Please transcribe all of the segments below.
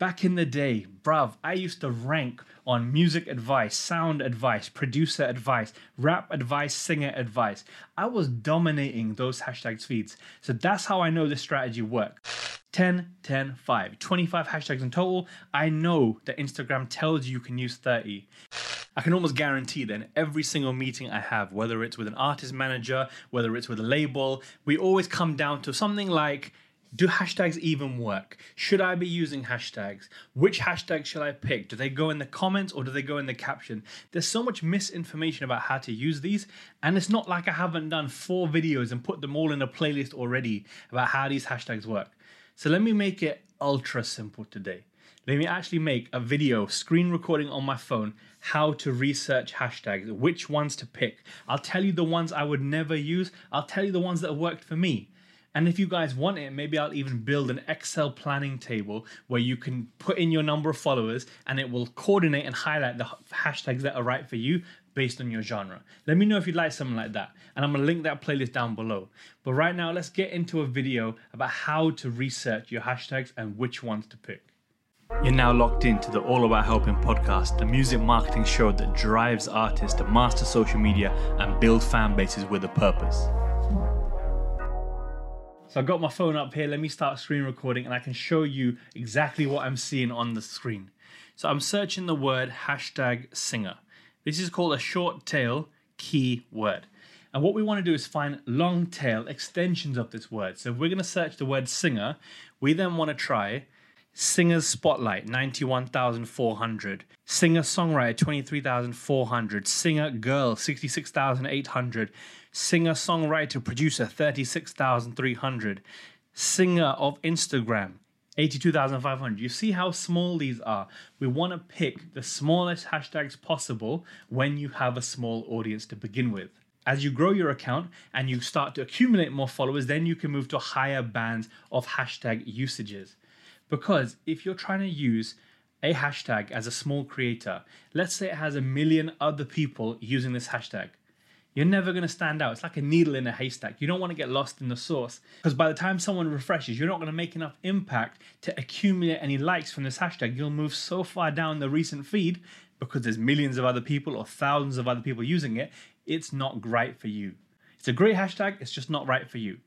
Back in the day, bruv, I used to rank on music advice, sound advice, producer advice, rap advice, singer advice. I was dominating those hashtags feeds. So that's how I know this strategy works. 10, 10, 5. 25 hashtags in total. I know that Instagram tells you you can use 30. I can almost guarantee that in every single meeting I have, whether it's with an artist manager, whether it's with a label, we always come down to something like do hashtags even work? Should I be using hashtags? Which hashtags should I pick? Do they go in the comments or do they go in the caption? There's so much misinformation about how to use these, and it's not like I haven't done four videos and put them all in a playlist already about how these hashtags work. So let me make it ultra simple today. Let me actually make a video screen recording on my phone how to research hashtags, which ones to pick. I'll tell you the ones I would never use, I'll tell you the ones that have worked for me. And if you guys want it, maybe I'll even build an Excel planning table where you can put in your number of followers and it will coordinate and highlight the hashtags that are right for you based on your genre. Let me know if you'd like something like that. And I'm gonna link that playlist down below. But right now, let's get into a video about how to research your hashtags and which ones to pick. You're now locked into the All About Helping podcast, the music marketing show that drives artists to master social media and build fan bases with a purpose. So I've got my phone up here. Let me start screen recording and I can show you exactly what I'm seeing on the screen. So I'm searching the word hashtag singer. This is called a short tail keyword. And what we want to do is find long tail extensions of this word. So if we're going to search the word singer, we then want to try Singers Spotlight 91,400, Singer Songwriter 23,400, Singer Girl 66,800, Singer Songwriter Producer 36,300, Singer of Instagram 82,500. You see how small these are. We want to pick the smallest hashtags possible when you have a small audience to begin with. As you grow your account and you start to accumulate more followers, then you can move to higher bands of hashtag usages. Because if you're trying to use a hashtag as a small creator, let's say it has a million other people using this hashtag, you're never going to stand out. It's like a needle in a haystack. You don't want to get lost in the source because by the time someone refreshes, you're not going to make enough impact to accumulate any likes from this hashtag. You'll move so far down the recent feed because there's millions of other people or thousands of other people using it. It's not great for you. It's a great hashtag, it's just not right for you.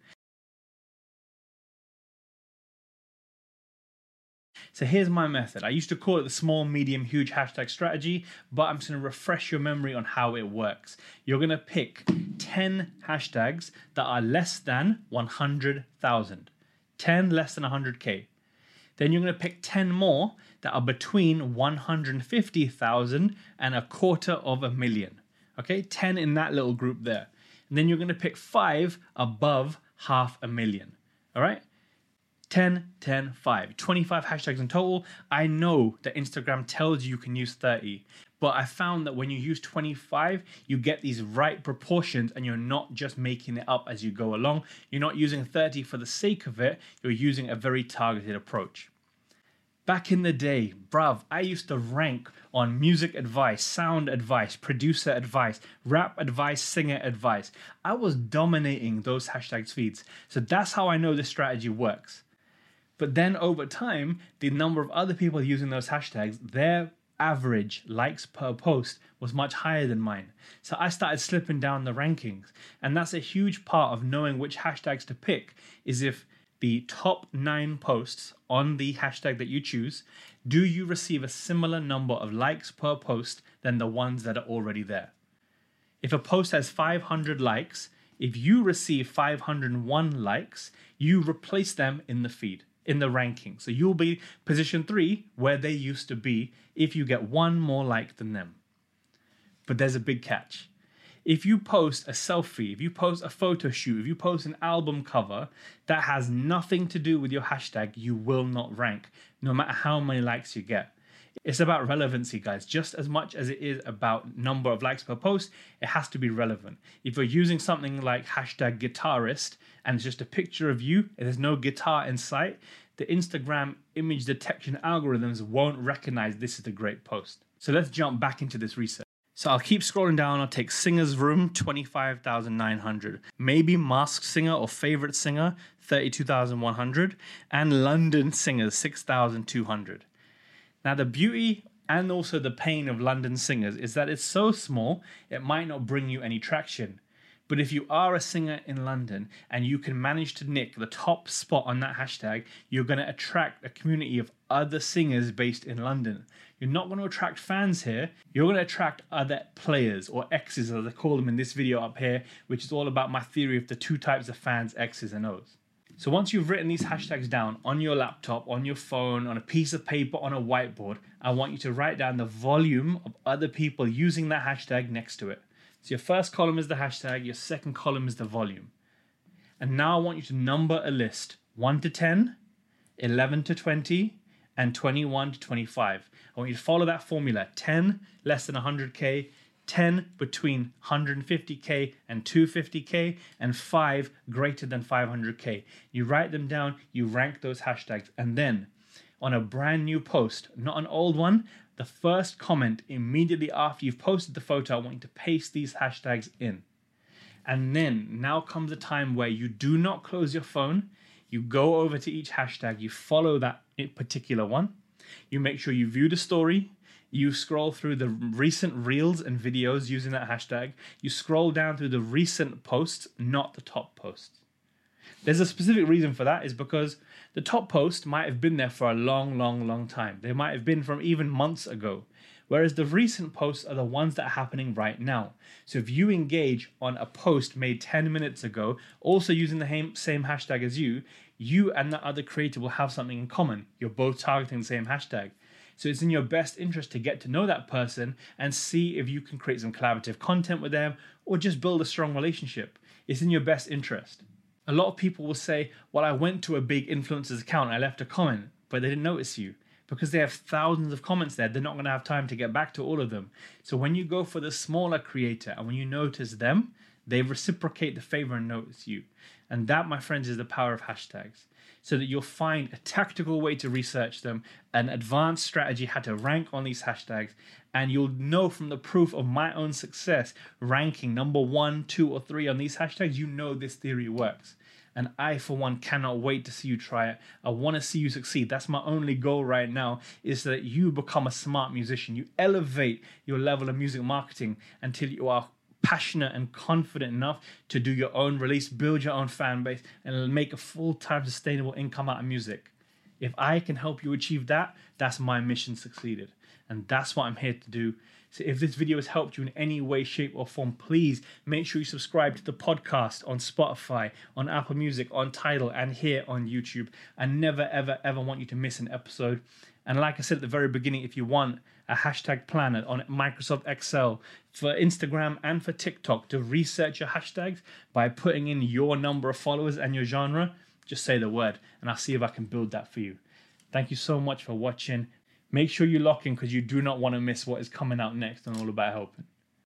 So here's my method. I used to call it the small, medium, huge hashtag strategy, but I'm just to refresh your memory on how it works. You're to pick 10 hashtags that are less than 100,000, 10 less than 100K. Then you're to pick 10 more that are between 150,000 and a quarter of a million. Okay, 10 in that little group there. And then you're to pick five above half a million. All right, 10, 10, 5. 25 hashtags in total. I know that Instagram tells you you can use 30, but I found that when you use 25, you get these right proportions and you're not just making it up as you go along. You're not using 30 for the sake of it, you're using a very targeted approach. Back in the day, bruv, I used to rank on music advice, sound advice, producer advice, rap advice, singer advice. I was dominating those hashtags feeds. So that's how I know this strategy works. But then over time, the number of other people using those hashtags, their average likes per post was much higher than mine. So I started slipping down the rankings. And that's a huge part of knowing which hashtags to pick is if the top 9 posts on the hashtag that you choose, do you receive a similar number of likes per post than the ones that are already there? If a post has 500 likes, if you receive 501 likes, you replace them in the feed in the ranking. So you'll be position three where they used to be if you get one more like than them. But there's a big catch. If you post a selfie, if you post a photo shoot, if you post an album cover that has nothing to do with your hashtag, you will not rank, no matter how many likes you get. It's about relevancy, guys. Just as much as it is about number of likes per post, it has to be relevant. If you're using something like hashtag guitarist and it's just a picture of you and there's no guitar in sight, the Instagram image detection algorithms won't recognize this is a great post. So let's jump back into this research. So I'll keep scrolling down. I'll take Singer's Room, 25,900. Maybe Masked Singer or Favorite Singer, 32,100. And London Singers, 6,200. Now, the beauty and also the pain of London singers is that it's so small, it might not bring you any traction. But if you are a singer in London and you can manage to nick the top spot on that hashtag, you're going to attract a community of other singers based in London. You're not going to attract fans here, you're going to attract other players or X's, as I call them in this video up here, which is all about my theory of the two types of fans, X's and O's. So once you've written these hashtags down on your laptop, on your phone, on a piece of paper, on a whiteboard, I want you to write down the volume of other people using that hashtag next to it. So your first column is the hashtag, your second column is the volume. And now I want you to number a list 1 to 10, 11 to 20, and 21 to 25. I want you to follow that formula 10 less than 100k, 10 between 150k and 250k, and 5 greater than 500k. You write them down, you rank those hashtags, and then on a brand new post, not an old one, the first comment immediately after you've posted the photo, I want you to paste these hashtags in. And then now comes a time where you do not close your phone. You go over to each hashtag, you follow that particular one, you make sure you view the story, you scroll through the recent reels and videos using that hashtag. You scroll down through the recent posts, not the top posts. There's a specific reason for that, is because the top post might have been there for a long, long, long time. They might have been from even months ago. Whereas the recent posts are the ones that are happening right now. So if you engage on a post made 10 minutes ago, also using the same hashtag as you, you and that other creator will have something in common. You're both targeting the same hashtag. So it's in your best interest to get to know that person and see if you can create some collaborative content with them or just build a strong relationship. It's in your best interest. A lot of people will say, Well, I went to a big influencer's account, I left a comment, but they didn't notice you. Because they have thousands of comments there, they're not going to have time to get back to all of them. So when you go for the smaller creator and when you notice them, they reciprocate the favor and notice you. And that, my friends, is the power of hashtags so that you'll find a tactical way to research them, an advanced strategy how to rank on these hashtags, and you'll know from the proof of my own success ranking number one, two, or three on these hashtags, you know this theory works. And I, for one, cannot wait to see you try it. I want to see you succeed. That's my only goal right now is that you become a smart musician. You elevate your level of music marketing until you are passionate and confident enough to do your own release, build your own fan base, and make a full time sustainable income out of music. If I can help you achieve that, that's my mission succeeded. And that's what I'm here to do. So if this video has helped you in any way, shape, or form, please make sure you subscribe to the podcast on Spotify, on Apple Music, on Tidal, and here on YouTube. I never, ever, ever want you to miss an episode. And like I said at the very beginning, if you want a hashtag planner on Microsoft Excel for Instagram and for TikTok to research your hashtags by putting in your number of followers and your genre, just say the word and I'll see if I can build that for you. Thank you so much for watching. Make sure you lock in because you do not want to miss what is coming out next on All About Helping.